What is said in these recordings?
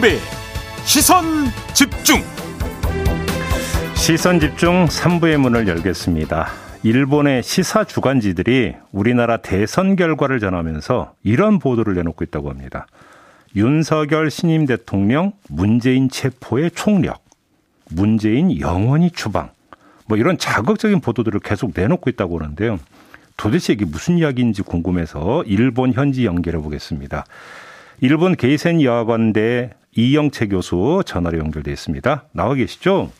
김종배 시선 집중 시선 집중 3부의 문을 열겠습니다. 일본의 시사 주간지들이 우리나라 대선 결과를 전하면서 이런 보도를 내놓고 있다고 합니다. 윤석열 신임 대통령 문재인 체포의 총력, 문재인 영원히 추방, 뭐 이런 자극적인 보도들을 계속 내놓고 있다고 하는데요. 도대체 이게 무슨 이야기인지 궁금해서 일본 현지 연결해 보겠습니다. 일본 게이센 여학원대 이영채 교수 전화로 연결돼 있습니다. 나와 계시죠?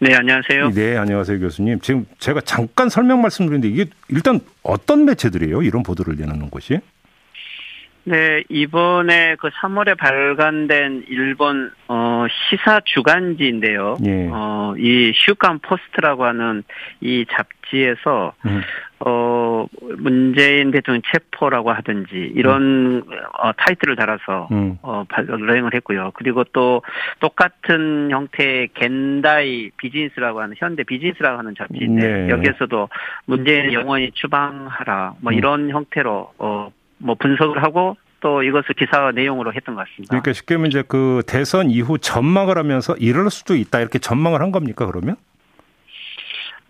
네, 안녕하세요. 네, 안녕하세요, 교수님. 지금 제가 잠깐 설명 말씀드리는데 이게 일단 어떤 매체들이에요? 이런 보도를 내놓는 곳이? 네, 이번에 그 3월에 발간된 일본 어 시사 주간지인데요. 예. 어이 슈간 포스트라고 하는 이 잡지에서 음. 어 문재인 대통령 체포라고 하든지 이런 음. 어 타이틀을 달아서 음. 어 발행을 했고요. 그리고 또 똑같은 형태의 겐다이 비즈니스라고 하는 현대 비즈니스라고 하는 잡지인데 네. 여기에서도 문재인 영원히 추방하라 뭐 음. 이런 형태로 어 뭐 분석을 하고 또 이것을 기사 내용으로 했던 것 같습니다. 그러니까 쉽게 말하면 이제 그 대선 이후 전망을 하면서 이럴 수도 있다 이렇게 전망을 한 겁니까 그러면?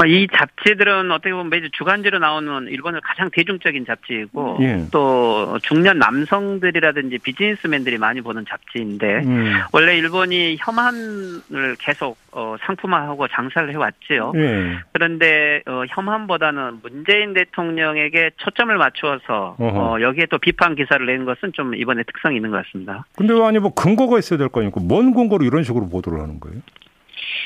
뭐이 잡지들은 어떻게 보면 매주 주간지로 나오는 일본의 가장 대중적인 잡지이고 예. 또 중년 남성들이라든지 비즈니스맨들이 많이 보는 잡지인데 음. 원래 일본이 혐한을 계속 어, 상품화하고 장사를 해왔지요. 예. 그런데 어, 혐한보다는 문재인 대통령에게 초점을 맞추어서 어, 여기에 또 비판 기사를 낸 것은 좀 이번에 특성이 있는 것 같습니다. 근데 아니 뭐 근거가 있어야 될 거 아니고 뭔 근거로 이런 식으로 보도를 하는 거예요?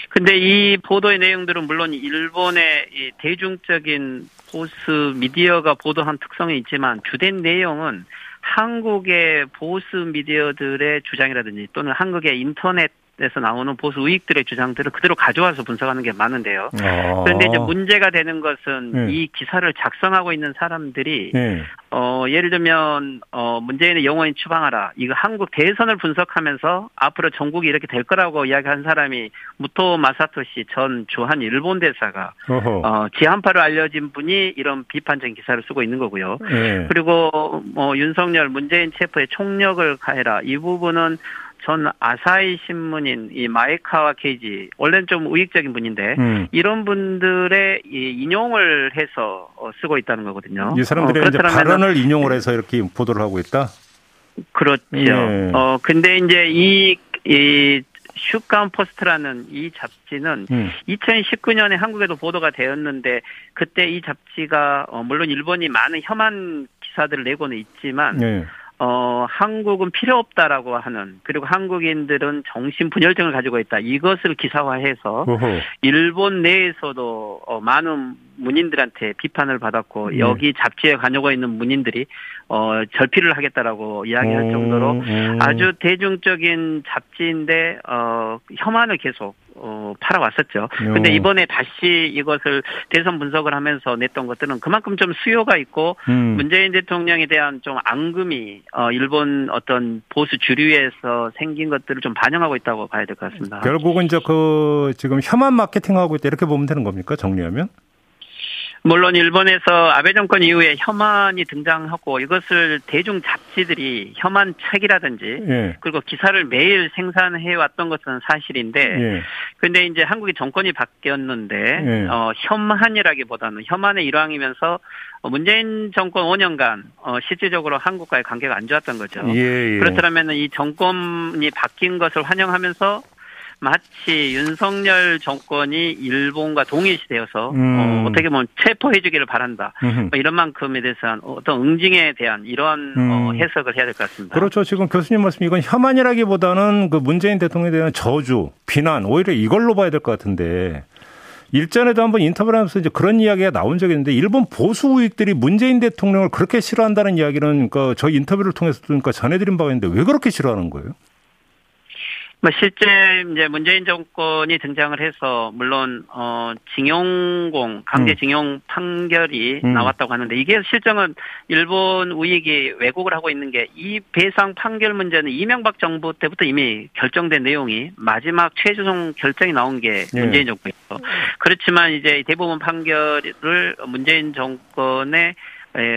근데 이 보도의 내용들은 물론 일본의 이 대중적인 보수 미디어가 보도한 특성이 있지만 주된 내용은 한국의 보수 미디어들의 주장이라든지 또는 한국의 인터넷 에서 나오는 보수 우익들의 주장들을 그대로 가져와서 분석하는 게 많은데요. 아. 그런데 이제 문제가 되는 것은 네. 이 기사를 작성하고 있는 사람들이 네. 어 예를 들면 어 문재인의 영원히 추방하라 이거 한국 대선을 분석하면서 앞으로 전국이 이렇게 될 거라고 이야기한 사람이 무토 마사토시 전 주한 일본 대사가 어허. 어 지한파로 알려진 분이 이런 비판적인 기사를 쓰고 있는 거고요. 네. 그리고 뭐 윤석열 문재인 체포에 총력을 가해라 이 부분은 전 아사히 신문인 이 마이카와 케이지 원래는 좀 우익적인 분인데 음. 이런 분들의 이 인용을 해서 어, 쓰고 있다는 거거든요. 이 사람들의 어, 이제 발언을 인용을 해서 이렇게 보도를 하고 있다. 그렇죠. 예. 어 근데 이제 이, 이 슈간 포스트라는 이 잡지는 음. 2019년에 한국에도 보도가 되었는데 그때 이 잡지가 어, 물론 일본이 많은 혐한 기사들을 내고는 있지만 네. 어, 한국은 필요 없다라고 하는 그리고 한국인들은 정신 분열증을 가지고 있다. 이것을 기사화해서 어허. 일본 내에서도 어, 많은 문인들한테 비판을 받았고 네. 여기 잡지에 관여가 있는 문인들이 어, 절필을 하겠다라고 이야기할 정도로 음. 아주 대중적인 잡지인데 어, 혐한을 계속 어, 팔아왔었죠. 근데 어. 이번에 다시 이것을 대선 분석을 하면서 냈던 것들은 그만큼 좀 수요가 있고 음. 문재인 대통령에 대한 좀 앙금이 어, 일본 어떤 보수 주류에서 생긴 것들을 좀 반영하고 있다고 봐야 될 것 같습니다. 결국은 이제 그 지금 혐한 마케팅하고 있다 이렇게 보면 되는 겁니까? 정리하면? 물론 일본에서 아베 정권 이후에 혐한이 등장하고 이것을 대중 잡지들이 혐한 책이라든지 예. 그리고 기사를 매일 생산해 왔던 것은 사실인데 예. 근데 이제 한국이 정권이 바뀌었는데 예. 어 혐한이라기보다는 혐한의 일환이면서 문재인 정권 5년간 어 실질적으로 한국과의 관계가 안 좋았던 거죠. 예, 예. 그렇다면 이 정권이 바뀐 것을 환영하면서 마치 윤석열 정권이 일본과 동일시 되어서 음. 어, 떻게 보면 체포해주기를 바란다. 뭐 이런 만큼에 대해서 어떤 응징에 대한 이런 어, 음. 어, 해석을 해야 될 것 같습니다. 그렇죠. 지금 교수님 말씀 이건 혐한이라기보다는 그 문재인 대통령에 대한 저주, 비난 오히려 이걸로 봐야 될 것 같은데 일전에도 한번 인터뷰를 하면서 이제 그런 이야기가 나온 적이 있는데 일본 보수 우익들이 문재인 대통령을 그렇게 싫어한다는 이야기는 그 저희 인터뷰를 통해서 그러니까 전해드린 바가 있는데 왜 그렇게 싫어하는 거예요? 뭐 실제 이제 문재인 정권이 등장을 해서 물론 어 징용공 강제징용 음. 판결이 음. 나왔다고 하는데 이게 실정은 일본 우익이 왜곡을 하고 있는 게 이 배상 판결 문제는 이명박 정부 때부터 이미 결정된 내용이 마지막 최종 결정이 나온 게 네. 문재인 정권이죠. 그렇지만 이제 대부분 판결을 문재인 정권의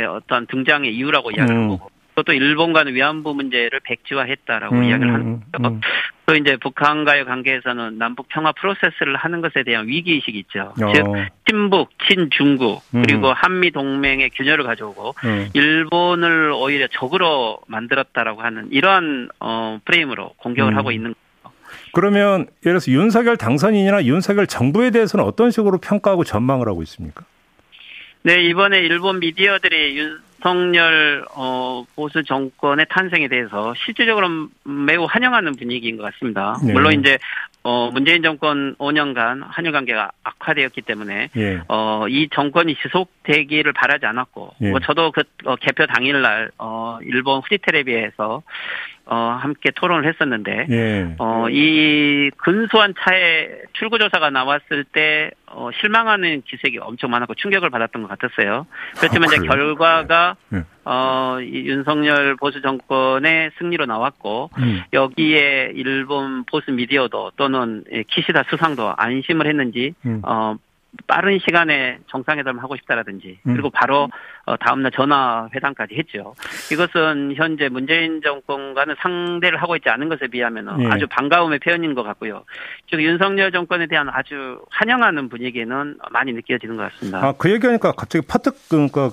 어떤 등장의 이유라고 이야기하는 음. 거고 그것도 일본과는 위안부 문제를 백지화했다라고 음, 이야기를 하는 음, 거죠. 음. 또 이제 북한과의 관계에서는 남북 평화 프로세스를 하는 것에 대한 위기 의식이 있죠. 어. 즉 친북, 친중국 음. 그리고 한미 동맹의 균열을 가져오고 음. 일본을 오히려 적으로 만들었다라고 하는 이러한 어 프레임으로 공격을 음. 하고 있는 그러면 예를 들어서 윤석열 당선인이나 윤석열 정부에 대해서는 어떤 식으로 평가하고 전망을 하고 있습니까? 네, 이번에 일본 미디어들이 윤 석열 어, 보수 정권의 탄생에 대해서 실질적으로 매우 환영하는 분위기인 것 같습니다. 네. 물론 이제 어, 문재인 정권 5년간 한일 관계가 악화되었기 때문에 예. 어, 이 정권이 지속되기를 바라지 않았고, 예. 뭐 저도 그 어, 개표 당일날 어, 일본 후지 텔레비에서 어, 함께 토론을 했었는데, 예. 어, 이 근소한 차에 출구조사가 나왔을 때, 어, 실망하는 기색이 엄청 많았고 충격을 받았던 것 같았어요. 그렇지만 아, 이제? 결과가, 네. 어, 이 윤석열 보수 정권의 승리로 나왔고, 음. 여기에 일본 보수 미디어도 또는 이 키시다 수상도 안심을 했는지, 음. 어, 빠른 시간에 정상회담을 하고 싶다라든지 음. 그리고 바로 어, 다음날 전화 회담까지 했죠. 이것은 현재 문재인 정권과는 상대를 하고 있지 않은 것에 비하면 예. 아주 반가움의 표현인 것 같고요. 즉 윤석열 정권에 대한 아주 환영하는 분위기는 많이 느껴지는 것 같습니다. 아, 그 얘기하니까 갑자기 퍼뜩 그러니까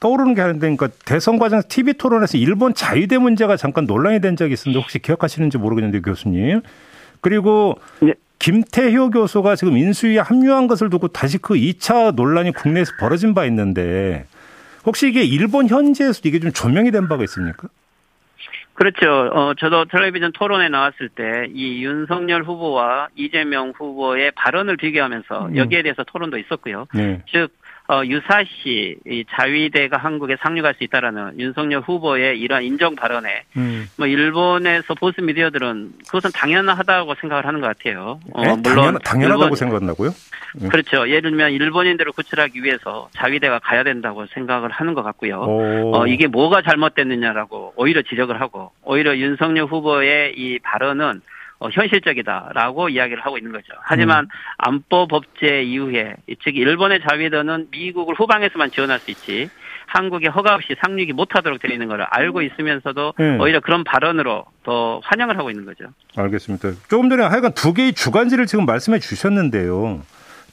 떠오르는 게 하는데 그러니까 대선 과정 TV 토론에서 일본 자위대 문제가 잠깐 논란이 된 적이 있었는데 혹시 기억하시는지 모르겠는데 교수님. 그리고 네. 김태효 교수가 지금 인수위에 합류한 것을 두고 다시 그 2차 논란이 국내에서 벌어진 바 있는데 혹시 이게 일본 현지에서 이게 좀 조명이 된 바가 있습니까? 그렇죠. 어, 저도 텔레비전 토론에 나왔을 때 이 윤석열 후보와 이재명 후보의 발언을 비교하면서 음. 여기에 대해서 토론도 있었고요. 네. 즉 어, 유사시 이 자위대가 한국에 상륙할 수 있다라는 윤석열 후보의 이러한 인정 발언에 음. 뭐 일본에서 보수 미디어들은 그것은 당연하다고 생각을 하는 것 같아요. 어, 에? 당연, 당연 하다고 일본- 생각한다고요? 그렇죠. 예를 들면 일본인들을 구출하기 위해서 자위대가 가야 된다고 생각을 하는 것 같고요. 오. 어, 이게 뭐가 잘못됐느냐라고 오히려 지적을 하고 오히려 윤석열 후보의 이 발언은 어, 현실적이다라고 이야기를 하고 있는 거죠. 하지만 음. 안보 법제 이후에 즉 일본의 자위대는 미국을 후방에서만 지원할 수 있지 한국에 허가 없이 상륙이 못하도록 되어 있는 걸 알고 있으면서도 음. 오히려 그런 발언으로 더 환영을 하고 있는 거죠. 알겠습니다. 조금 전에 하여간 두 개의 주간지를 지금 말씀해 주셨는데요.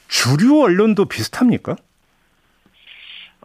주류 언론도 비슷합니까?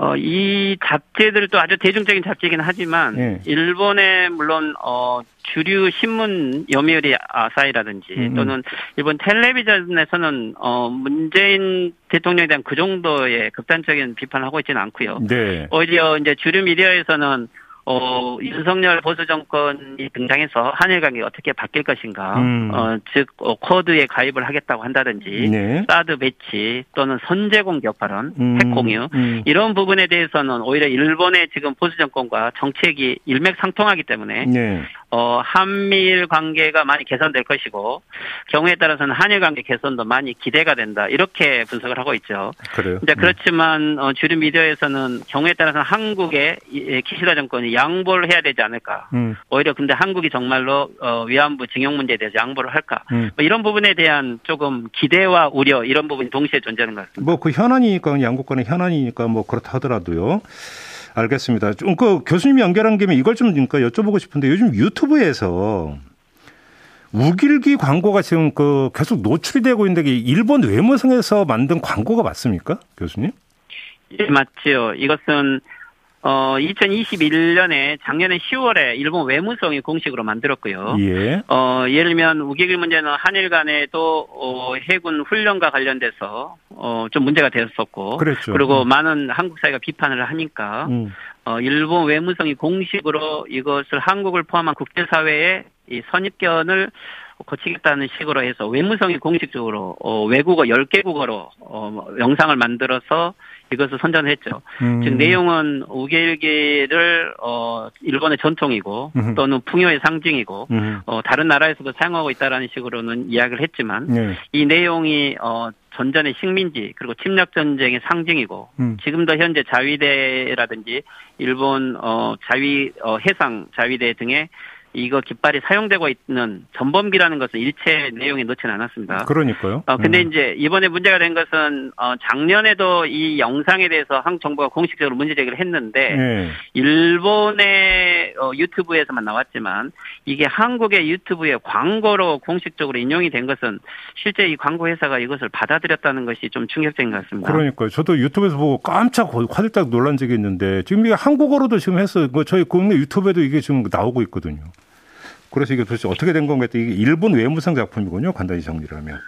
어, 이 잡지들도 아주 대중적인 잡지이긴 하지만 예. 일본의 물론 어, 주류 신문 요미우리 아사히라든지 음, 음. 또는 일본 텔레비전에서는 어, 문재인 대통령에 대한 그 정도의 극단적인 비판을 하고 있지는 않고요. 네. 오히려 이제 주류 미디어에서는 어, 윤석열 보수 정권이 등장해서 한일 관계가 어떻게 바뀔 것인가, 음. 어, 즉, 어, 코드에 가입을 하겠다고 한다든지, 네. 사드 배치 또는 선제 공격 발언, 음, 핵 공유, 음. 이런 부분에 대해서는 오히려 일본의 지금 보수 정권과 정책이 일맥상통하기 때문에 네. 어 한미일 관계가 많이 개선될 것이고 경우에 따라서는 한일 관계 개선도 많이 기대가 된다 이렇게 분석을 하고 있죠. 그래요. 이제 그렇지만 어, 주류 미디어에서는 경우에 따라서는 한국의 이- 키시다 정권이 양보를 해야 되지 않을까. 음, 오히려 근데 한국이 정말로 어, 위안부 징용 문제에 대해서 양보를 할까. 음. 뭐 이런 부분에 대한 조금 기대와 우려 이런 부분이 동시에 존재하는 것 같습니다. 뭐 그 현안이니까 양국 간의 현안이니까 뭐 그렇다 하더라도요. 알겠습니다. 좀 그 교수님이 연결한 김에 이걸 좀 그러니까 여쭤보고 싶은데 요즘 유튜브에서 우길기 광고가 지금 그 계속 노출이 되고 있는데 일본 외무성에서 만든 광고가 맞습니까, 교수님? 예, 맞지요. 이것은 어 2021년에 작년에 10월에 일본 외무성이 공식으로 만들었고요. 예. 어 예를 들면 우기길 문제는 한일 간에도 어, 해군 훈련과 관련돼서 어 좀 문제가 되었었고 그랬죠. 리고 많은 한국 사회가 비판을 하니까 음. 어 일본 외무성이 공식으로 이것을 한국을 포함한 국제 사회에 이 선입견을 거치겠다는 식으로 해서 외무성이 공식적으로 어, 외국어 10개 국어로 어, 영상을 만들어서 이것을 선전했죠. 음. 즉 내용은 우길기를 어, 일본의 전통이고 음흠. 또는 풍요의 상징이고 음. 어, 다른 나라에서도 사용하고 있다라는 식으로는 이야기를 했지만 네. 이 내용이 어, 전전의 식민지 그리고 침략 전쟁의 상징이고 음. 지금도 현재 자위대라든지 일본 어 자위 어 해상 자위대 등의 이거 깃발이 사용되고 있는 전범기라는 것은 일체 내용에 넣지는 않았습니다. 그러니까요. 어, 근데 음. 이제 이번에 문제가 된 것은 어, 작년에도 이 영상에 대해서 한국 정부가 공식적으로 문제 제기를 했는데 예. 일본의 어, 유튜브에서만 나왔지만 이게 한국의 유튜브의 광고로 공식적으로 인용이 된 것은 실제 이 광고 회사가 이것을 받아들였다는 것이 좀 충격적인 것 같습니다. 그러니까요. 저도 유튜브에서 보고 깜짝 화들짝 놀란 적이 있는데 지금 이게 한국어로도 지금 했어요. 그 저희 국내 유튜브에도 이게 지금 나오고 있거든요. 그래서 이게 도대체 어떻게 된 건가 했더니 이게 일본 외무성 작품이군요. 간단히 정리를 하면.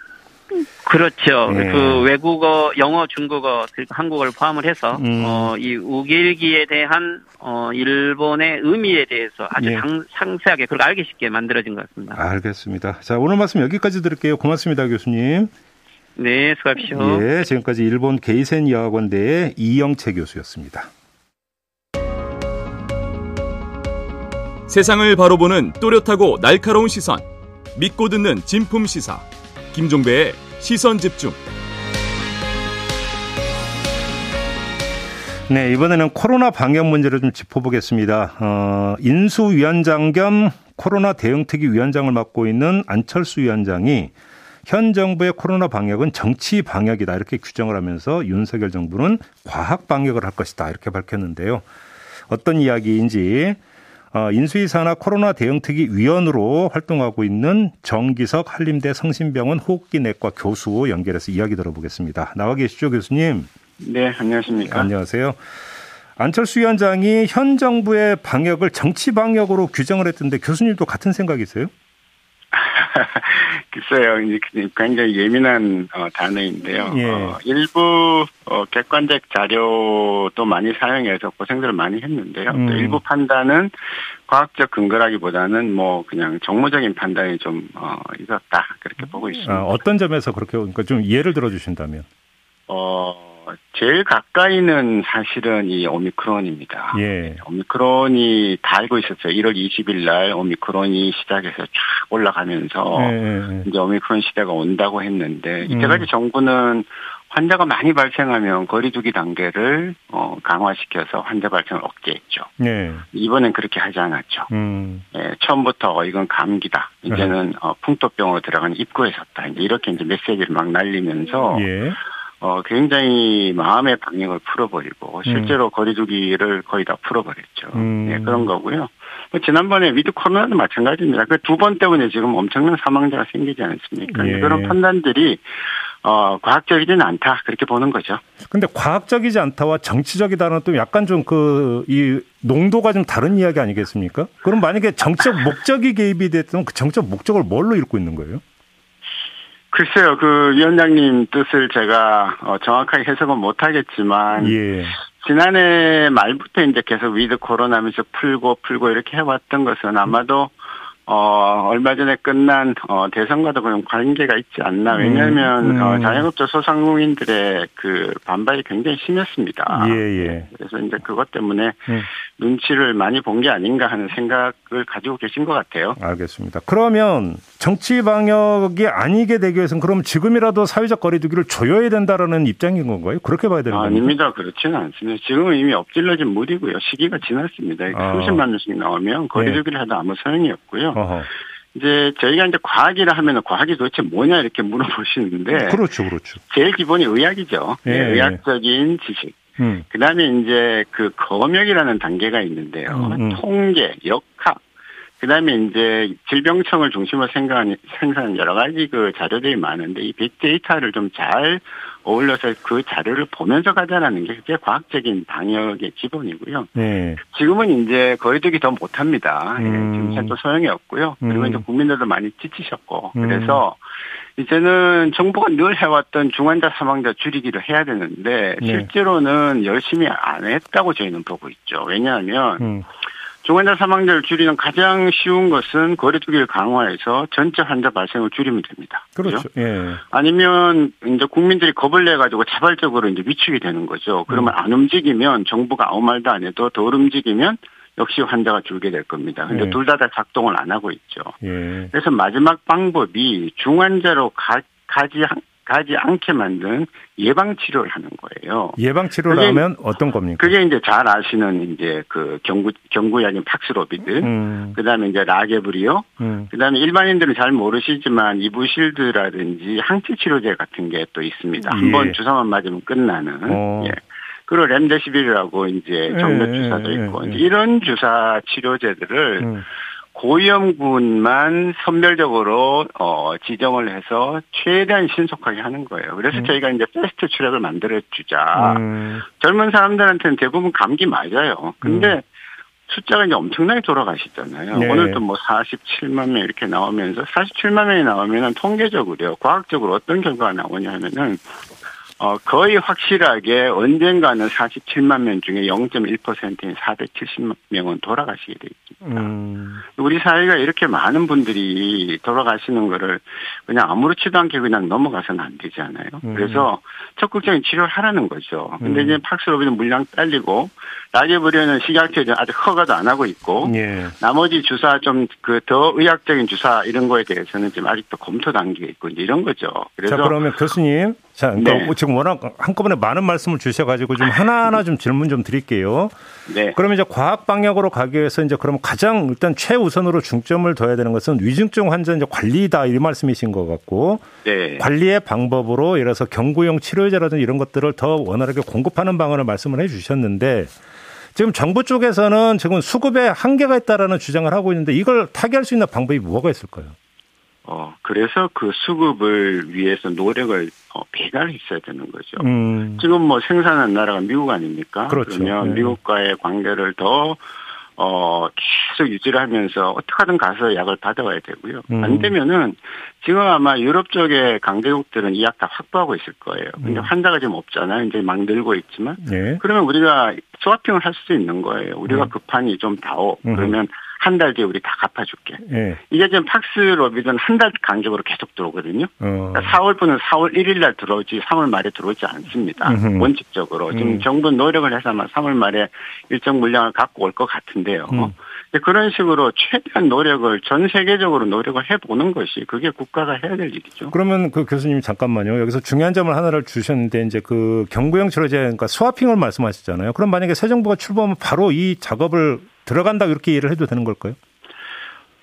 그렇죠. 예. 그 외국어, 영어, 중국어, 그리고 한국어를 포함을 해서 음. 어, 이 우길기에 대한 어, 일본의 의미에 대해서 아주 예. 상, 상세하게 그리고 알기 쉽게 만들어진 것 같습니다. 알겠습니다. 자, 오늘 말씀 여기까지 들을게요. 고맙습니다, 교수님. 네, 수고하십시오. 예, 지금까지 일본 게이센 여학원대의 이영채 교수였습니다. 세상을 바로 보는 또렷하고 날카로운 시선. 믿고 듣는 진품 시사. 김종배의 시선 집중. 네, 이번에는 코로나 방역 문제를 좀 짚어보겠습니다. 어, 인수위원장 겸 코로나 대응특위 위원장을 맡고 있는 안철수 위원장이 현 정부의 코로나 방역은 정치 방역이다 이렇게 규정을 하면서 윤석열 정부는 과학 방역을 할 것이다 이렇게 밝혔는데요. 어떤 이야기인지 어, 인수위 산하 코로나 대응특위 위원으로 활동하고 있는 정기석 한림대 성심병원 호흡기내과 교수 연결해서 이야기 들어보겠습니다. 나와 계시죠, 교수님? 네, 안녕하십니까. 안녕하세요. 안철수 위원장이 현 정부의 방역을 정치 방역으로 규정을 했던데 교수님도 같은 생각이세요? 글쎄요, 이제 굉장히 예민한 어, 단어인데요. 예. 어, 일부 어, 객관적 자료도 많이 사용해서 고생들을 많이 했는데요. 음. 또 일부 판단은 과학적 근거라기보다는 뭐 그냥 정무적인 판단이 좀 어, 있었다 그렇게 보고 있습니다. 아, 어떤 점에서 그렇게 그러니까 좀 예를 들어 주신다면. 어, 제일 가까이는 사실은 이 오미크론입니다. 예. 오미크론이 다 알고 있었어요. 1월 20일 날 오미크론이 시작해서 쫙 올라가면서 예, 예, 예. 이제 오미크론 시대가 온다고 했는데 음. 이때까지 정부는 환자가 많이 발생하면 거리두기 단계를 어, 강화시켜서 환자 발생을 억제했죠. 예. 이번엔 그렇게 하지 않았죠. 음. 예, 처음부터 어, 이건 감기다. 이제는 어, 풍토병으로 들어가는 입구에 섰다. 이제 이렇게 이제 메시지를 막 날리면서 예. 어, 굉장히 마음의 방역을 풀어버리고 실제로 거리두기를 거의 다 풀어버렸죠. 음. 예, 그런 거고요. 뭐 지난번에 위드 코로나도 마찬가지입니다. 그 두 번 때문에 지금 엄청난 사망자가 생기지 않았습니까? 예. 그런 판단들이 어, 과학적이지는 않다 그렇게 보는 거죠. 근데 과학적이지 않다와 정치적이다는 또 약간 좀 그 이 농도가 좀 다른 이야기 아니겠습니까? 그럼 만약에 정치적 목적이 개입이 됐다면 그 정치적 목적을 뭘로 읽고 있는 거예요? 글쎄요, 그 위원장님 뜻을 제가 어, 정확하게 해석은 못하겠지만 예. 지난해 말부터 이제 계속 위드 코로나 하면서 풀고 풀고 이렇게 해왔던 것은 아마도 어, 얼마 전에 끝난, 어, 대선과도 그런 관계가 있지 않나. 왜냐하면, 음, 음. 어, 자영업자 소상공인들의 그 반발이 굉장히 심했습니다. 예, 예. 그래서 이제 그것 때문에 음. 눈치를 많이 본 게 아닌가 하는 생각을 가지고 계신 것 같아요. 알겠습니다. 그러면 정치 방역이 아니게 되기 위해서는 그럼 지금이라도 사회적 거리두기를 조여야 된다라는 입장인 건가요? 그렇게 봐야 되는 겁니까? 아닙니다. 그렇지는 않습니다. 지금은 이미 엎질러진 물이고요. 시기가 지났습니다. 아. 수십만 명씩 나오면 거리두기를 해도 아무 소용이 없고요. 어허. 이제 저희가 이제 과학이라 하면 과학이 도대체 뭐냐 이렇게 물어보시는데 그렇죠, 그렇죠. 제일 기본이 의학이죠. 예, 네, 예. 의학적인 지식. 음. 그 다음에 이제 그 검역이라는 단계가 있는데요. 음, 음. 통계, 역학. 그 다음에 이제 질병청을 중심으로 생각한, 생산한 여러 가지 그 자료들이 많은데 이 빅데이터를 좀 잘 어울려서 그 자료를 보면서 가자라는 게 그게 과학적인 방역의 기본이고요. 네. 지금은 이제 거리두기 더 못합니다. 예, 음. 지금 현도 소용이 없고요. 그리고 음. 이제 국민들도 많이 지치셨고 음. 그래서 이제는 정부가 늘 해왔던 중환자 사망자 줄이기를 해야 되는데 네. 실제로는 열심히 안 했다고 저희는 보고 있죠. 왜냐하면 음. 중환자 사망자를 줄이는 가장 쉬운 것은 거리두기를 강화해서 전체 환자 발생을 줄이면 됩니다. 그죠? 그렇죠. 예. 아니면 이제 국민들이 겁을 내 가지고 자발적으로 이제 위축이 되는 거죠. 그러면 음. 안 움직이면 정부가 아무 말도 안 해도 덜 움직이면 역시 환자가 줄게 될 겁니다. 근데 네. 둘다 다 작동을 안 하고 있죠. 예. 그래서 마지막 방법이 중환자로 가, 가지 가지 않게 만든 예방 치료를 하는 거예요. 예방 치료라면 어떤 겁니까? 그게 이제 잘 아시는 이제 그 경구 경구약인 팍스로비드, 음, 그다음에 이제 라게브리오, 음. 그다음에 일반인들은 잘 모르시지만 이부실드라든지 항체 치료제 같은 게 또 있습니다. 예. 한번 주사만 맞으면 끝나는. 어. 예. 그리고 렘데시빌이라고 이제 정맥 예, 주사도 예, 있고 예, 이제 예. 이런 주사 치료제들을 음. 고위험군만 선별적으로 어 지정을 해서 최대한 신속하게 하는 거예요. 그래서 음. 저희가 이제 패스트 트랙을 만들어 주자. 음. 젊은 사람들한테는 대부분 감기 맞아요. 근데 숫자가 이제 엄청나게 돌아가시잖아요. 네. 오늘도 뭐 47만 명 이렇게 나오면서 47만 명이 나오면은 통계적으로요. 과학적으로 어떤 결과가 나오냐 하면은 어 거의 확실하게 언젠가는 47만 명 중에 0.1%인 470명은 돌아가시게 돼 있습니다. 음. 우리 사회가 이렇게 많은 분들이 돌아가시는 거를 그냥 아무렇지도 않게 그냥 넘어가서는 안 되잖아요. 음. 그래서 적극적인 치료를 하라는 거죠. 근데 음. 이제 팍스로비는 물량 딸리고 라게브리오는 식약처에 아직 허가도 안 하고 있고 예. 나머지 주사 좀 그 더 의학적인 주사 이런 거에 대해서는 지금 아직도 검토 단계에 있고 이제 이런 거죠. 그래서 자 그러면 교수님, 자 그러니까 네. 지금 워낙 한꺼번에 많은 말씀을 주셔가지고 좀 하나하나 좀 질문 좀 드릴게요. 네. 그러면 이제 과학 방향으로 가기 위해서 이제 그러면 가장 일단 최우선으로 중점을 둬야 되는 것은 위중증 환자 이제 관리다 이 말씀이신 것 같고 네. 관리의 방법으로 예를 들어서 경구용 치료제라든지 이런 것들을 더 원활하게 공급하는 방안을 말씀을 해주셨는데 지금 정부 쪽에서는 지금 수급에 한계가 있다라는 주장을 하고 있는데 이걸 타개할 수 있는 방법이 뭐가 있을까요? 어 그래서 그 수급을 위해서 노력을 어, 배가를 했어야 되는 거죠. 음, 지금 뭐 생산한 나라가 미국 아닙니까? 그렇죠. 그러면 네. 미국과의 관계를 더 어, 계속 유지를 하면서 어떻게든 가서 약을 받아와야 되고요. 음. 안 되면은 지금 아마 유럽 쪽의 강대국들은 이 약 다 확보하고 있을 거예요. 근데 음. 환자가 지금 없잖아요. 이제 막 늘고 있지만. 예. 그러면 우리가 스와핑을 할 수도 있는 거예요. 우리가 음. 급하니 좀 다오. 음. 그러면 한 달 뒤에 우리 다 갚아줄게. 예. 이게 지금 팍스 로비든 한달 강적으로 계속 들어오거든요. 어. 그러니까 4월 분은 4월 1일 날 들어오지 3월 말에 들어오지 않습니다. 음흠. 원칙적으로. 지금 음. 정부 노력을 해서 아마 3월 말에 일정 물량을 갖고 올 것 같은데요. 음. 그런 식으로 최대한 노력을 전 세계적으로 노력을 해보는 것이 그게 국가가 해야 될 일이죠. 그러면 그 교수님 잠깐만요. 여기서 중요한 점을 하나를 주셨는데 이제 그 경구형 치료제 그러니까 스와핑을 말씀하셨잖아요. 그럼 만약에 새 정부가 출범하면 바로 이 작업을 들어간다 이렇게 이해를 해도 되는 걸까요?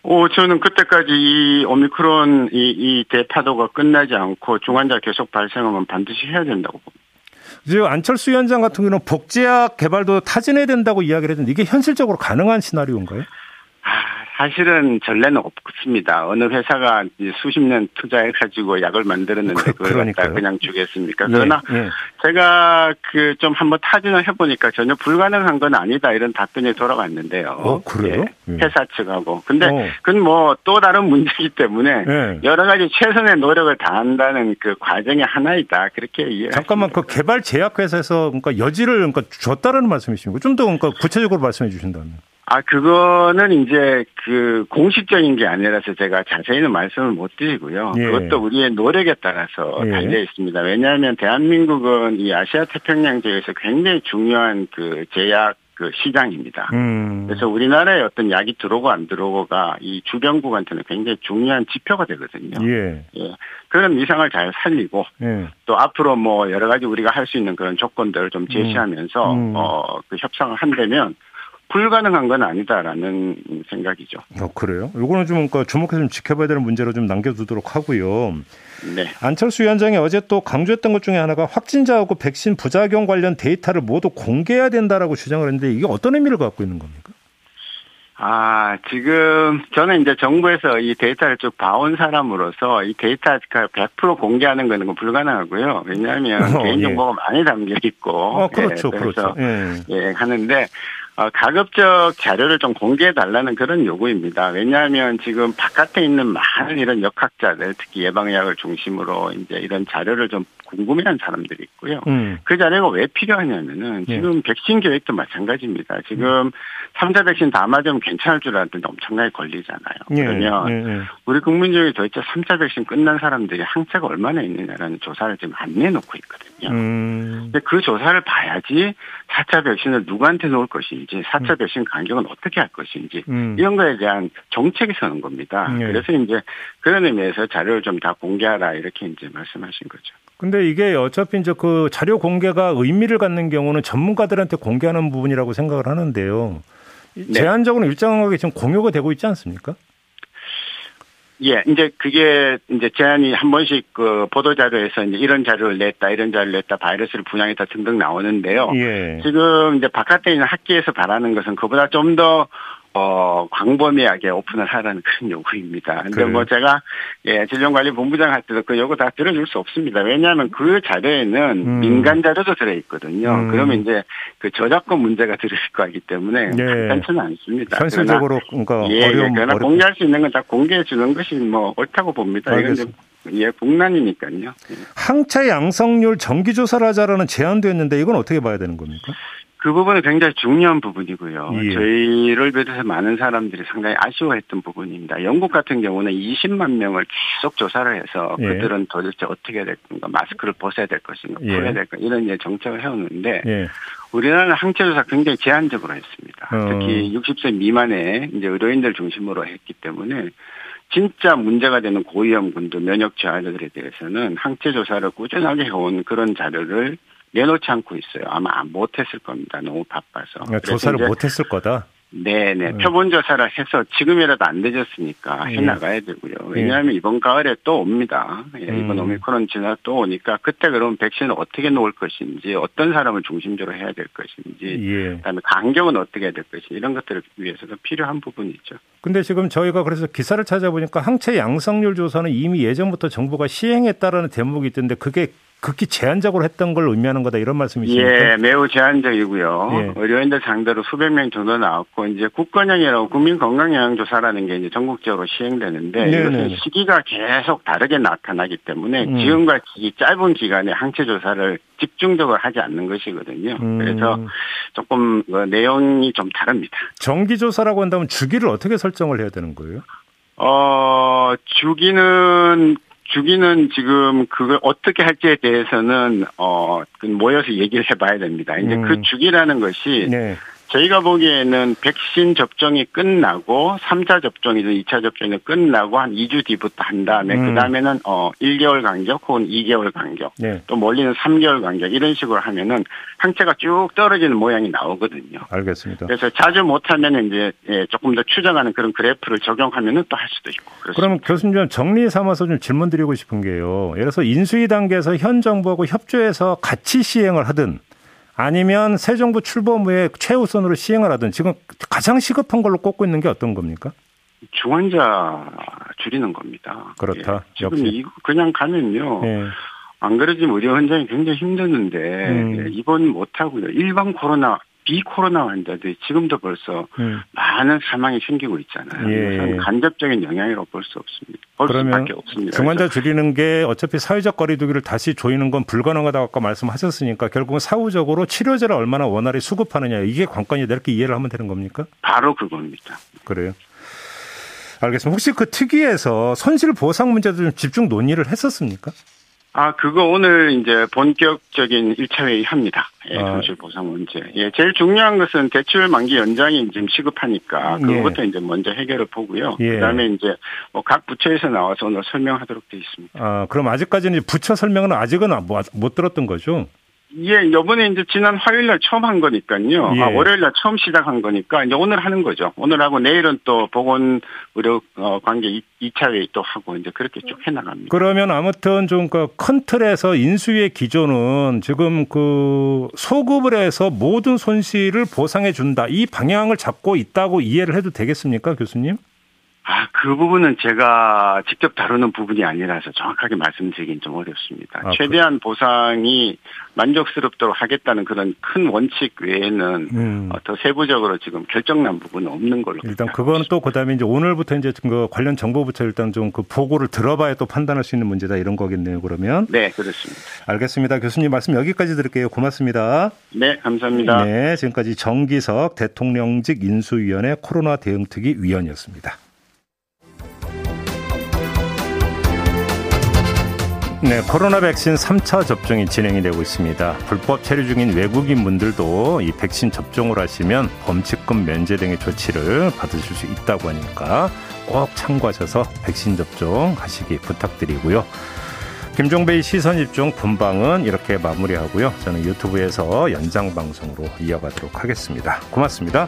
오, 저는 그때까지 이 오미크론 이, 이 대파도가 끝나지 않고 중환자 계속 발생하면 반드시 해야 된다고 봅니다. 지금 안철수 위원장 같은 경우는 복제약 개발도 타진해야 된다고 이야기를 했는데 이게 현실적으로 가능한 시나리오인가요? 아, 사실은 전례는 없습니다. 어느 회사가 수십 년 투자해가지고 약을 만들었는데 그- 그걸 갖다. 그냥 주겠습니까? 그러나 예, 예. 제가 그 좀 한번 타진을 해보니까 전혀 불가능한 건 아니다 이런 답변이 돌아갔는데요. 어, 그래요? 예, 예. 회사 측하고. 근데 어. 그건 뭐 또 다른 문제이기 때문에 예. 여러 가지 최선의 노력을 다한다는 그 과정의 하나이다 그렇게 이해. 잠깐만 그 개발 제약회사에서 그러니까 여지를 그러니까 줬다라는 말씀이십니까? 좀더 그러니까 구체적으로 말씀해 주신다면. 아, 그거는 이제 그 공식적인 게 아니라서 제가 자세히는 말씀을 못 드리고요. 예. 그것도 우리의 노력에 따라서 예. 달려 있습니다. 왜냐하면 대한민국은 이 아시아 태평양 지역에서 굉장히 중요한 그 제약 그 시장입니다. 음. 그래서 우리나라에 어떤 약이 들어오고 안 들어오고가 이 주변국한테는 굉장히 중요한 지표가 되거든요. 예. 예. 그런 이상을 잘 살리고 예. 또 앞으로 뭐 여러 가지 우리가 할 수 있는 그런 조건들을 좀 제시하면서 음. 어, 그 협상을 한다면 불가능한 건 아니다라는 생각이죠. 어, 그래요? 요거는 좀 그러니까 주목해서 좀 지켜봐야 되는 문제로 좀 남겨두도록 하고요. 네. 안철수 위원장이 어제 또 강조했던 것 중에 하나가 확진자하고 백신 부작용 관련 데이터를 모두 공개해야 된다라고 주장을 했는데 이게 어떤 의미를 갖고 있는 겁니까? 아, 지금 저는 이제 정부에서 이 데이터를 쭉 봐온 사람으로서 이 데이터가 100% 공개하는 거는 불가능하고요. 왜냐하면 어, 개인정보가 많이 담겨 있고. 어, 그렇죠, 예, 그래서 그렇죠. 예. 예, 하는데, 어, 가급적 자료를 좀 공개해 달라는 그런 요구입니다. 왜냐하면 지금 바깥에 있는 많은 이런 역학자들, 특히 예방의학을 중심으로 이제 이런 자료를 좀 궁금해하는 사람들이 있고요. 음. 그 자료가 왜 필요하냐면은 예. 지금 백신 계획도 마찬가지입니다. 지금 3차 백신 다 맞으면 괜찮을 줄 알았는데 엄청나게 걸리잖아요. 예. 그러면 예, 예. 우리 국민 중에 도대체 3차 백신 끝난 사람들이 항체가 얼마나 있느냐라는 조사를 지금 안 내놓고 있거든요. 음. 근데 그 조사를 봐야지 4차 백신을 누구한테 놓을 것인지, 4차 백신 간격은 어떻게 할 것인지, 음. 이런 거에 대한 정책이 서는 겁니다. 네. 그래서 이제 그런 의미에서 자료를 좀 다 공개하라 이렇게 이제 말씀하신 거죠. 근데 이게 어차피 이제 그 자료 공개가 의미를 갖는 경우는 전문가들한테 공개하는 부분이라고 생각을 하는데요. 네. 제한적으로 일정하게 지금 공유가 되고 있지 않습니까? 예, 이제 그게 이제 제한이 한 번씩 그 보도 자료에서 이제 이런 자료를 냈다, 이런 자료를 냈다, 바이러스를 분양했다 등등 나오는데요. 예. 지금 이제 바깥에 있는 학계에서 바라는 것은 그보다 좀더 어, 광범위하게 오픈을 하라는 그런 요구입니다. 근데 그래요? 뭐 제가, 예, 질병관리본부장 할 때도 그 요구 다 들어줄 수 없습니다. 왜냐하면 그 자료에는 음. 민간 자료도 들어있거든요. 음. 그러면 이제 그 저작권 문제가 들어있을 거기 때문에 네. 간단치는 않습니다. 현실적으로, 그러니까 예, 예 어려움, 예, 그러나 어렵... 공개할 수 있는 건 다 공개해 주는 것이 뭐 옳다고 봅니다. 이건 예, 국난이니까요. 예. 항체 양성률 정기조사를 하자라는 제안도 했는데 이건 어떻게 봐야 되는 겁니까? 그 부분은 굉장히 중요한 부분이고요. 예. 저희를 비롯해서 많은 사람들이 상당히 아쉬워했던 부분입니다. 영국 같은 경우는 20만 명을 계속 조사를 해서 예. 그들은 도대체 어떻게 해야 될 건가, 마스크를 벗어야 될 것인가, 예. 풀어야 될 건가, 이런 정책을 해오는데 예. 우리나라는 항체 조사 굉장히 제한적으로 했습니다. 어. 특히 60세 미만의 이제 의료인들 중심으로 했기 때문에 진짜 문제가 되는 고위험군도 면역 저하자들에 대해서는 항체 조사를 꾸준하게 해온 그런 자료를 내놓지 않고 있어요. 아마 못했을 겁니다. 너무 바빠서. 그러니까 조사를 못했을 거다. 네네. 음. 표본 조사를 해서 지금이라도 안 되졌으니까 예. 해나가야 되고요. 예. 왜냐하면 이번 가을에 또 옵니다. 예, 이번 음. 오미크론 지나 또 오니까 그때 그럼 백신을 어떻게 놓을 것인지 어떤 사람을 중심적으로 해야 될 것인지 예. 그다음에 간격은 어떻게 해야 될 것인지 이런 것들을 위해서도 필요한 부분이죠. 근데 지금 저희가 그래서 기사를 찾아보니까 항체 양성률 조사는 이미 예전부터 정부가 시행했다라는 대목이 있던데 그게 극히 제한적으로 했던 걸 의미하는 거다 이런 말씀이십니까? 예, 매우 제한적이고요. 예. 의료인들 상대로 수백 명 정도 나왔고 이제 국건영이라고 국민건강영양조사라는 게 이제 전국적으로 시행되는데 네네. 이것은 네. 시기가 계속 다르게 나타나기 때문에 음. 지금과 이 짧은 기간에 항체 조사를 집중적으로 하지 않는 것이거든요. 음. 그래서 조금 그 내용이 좀 다릅니다. 정기 조사라고 한다면 주기를 어떻게 설정을 해야 되는 거예요? 어, 주기는 주기는 지금 그걸 어떻게 할지에 대해서는 어그 모여서 얘기를 해봐야 됩니다. 이제 그 음. 그 주기라는 것이 네. 저희가 보기에는 백신 접종이 끝나고 3차 접종이든 2차 접종이 끝나고 한 2주 뒤부터 한 다음에 음. 그다음에는 어 1개월 간격 혹은 2개월 간격 네. 또 멀리는 3개월 간격 이런 식으로 하면은 항체가 쭉 떨어지는 모양이 나오거든요. 알겠습니다. 그래서 자주 못하면 이제 예, 조금 더 추정하는 그런 그래프를 적용하면은 또 할 수도 있고. 그렇습니다. 그럼 교수님 좀 정리 삼아서 좀 질문 드리고 싶은 게요. 예를 들어서 인수위 단계에서 현 정부하고 협조해서 같이 시행을 하든 아니면 새 정부 출범 후에 최우선으로 시행을 하든 지금 가장 시급한 걸로 꼽고 있는 게 어떤 겁니까? 중환자 줄이는 겁니다. 그렇다. 예. 지금 이 그냥 가면요. 예. 안 그러지면 의료 현장이 굉장히 힘드는데 음. 예, 입원 못 하고요. 일반 코로나 비코로나 환자들이 지금도 벌써 음. 많은 사망이 생기고 있잖아요. 예. 간접적인 영향이라고 볼 수 없습니다. 볼 그러면 없습니다. 중환자 줄이는 게 어차피 사회적 거리두기를 다시 조이는 건 불가능하다고 아까 말씀하셨으니까 결국은 사후적으로 치료제를 얼마나 원활히 수급하느냐 이게 관건이다 이렇게 이해를 하면 되는 겁니까? 바로 그겁니다. 그래요. 알겠습니다. 혹시 그 특위에서 손실 보상 문제도 좀 집중 논의를 했었습니까? 아, 그거 오늘 이제 본격적인 1차 회의 합니다. 예, 아. 손실 보상 문제. 예, 제일 중요한 것은 대출 만기 연장이 지금 시급하니까 그것부터 예. 이제 먼저 해결을 보고요. 예. 그다음에 이제 뭐 각 부처에서 나와서 오늘 설명하도록 되어 있습니다. 아, 그럼 아직까지는 부처 설명은 아직은 못 들었던 거죠? 예, 요번에 이제 지난 화요일 날 처음 한 거니까요. 예. 아, 월요일 날 처음 시작한 거니까 이제 오늘 하는 거죠. 오늘 하고 내일은 또 보건 의료 어, 관계 2차 회의 또 하고 이제 그렇게 쭉 해 나갑니다. 그러면 아무튼 좀그큰 틀에서 인수위의 기조는 지금 그 소급을 해서 모든 손실을 보상해 준다. 이 방향을 잡고 있다고 이해를 해도 되겠습니까, 교수님? 아, 그 부분은 제가 직접 다루는 부분이 아니라서 정확하게 말씀드리긴 좀 어렵습니다. 아, 최대한 그... 보상이 만족스럽도록 하겠다는 그런 큰 원칙 외에는 음. 어, 더 세부적으로 지금 결정난 부분은 없는 걸로. 일단 그거는 또 그다음에 이제 오늘부터 이제 그 관련 정보부처 일단 좀 그 보고를 들어봐야 또 판단할 수 있는 문제다 이런 거겠네요. 그러면. 네, 그렇습니다. 알겠습니다. 교수님 말씀 여기까지 드릴게요. 고맙습니다. 네, 감사합니다. 네, 지금까지 정기석 대통령직 인수위원회 코로나 대응특위 위원이었습니다. 네, 코로나 백신 3차 접종이 진행이 되고 있습니다. 불법 체류 중인 외국인 분들도 이 백신 접종을 하시면 범칙금 면제 등의 조치를 받으실 수 있다고 하니까 꼭 참고하셔서 백신 접종 하시기 부탁드리고요. 김종배의 시선 집중 본방은 이렇게 마무리하고요. 저는 유튜브에서 연장 방송으로 이어가도록 하겠습니다. 고맙습니다.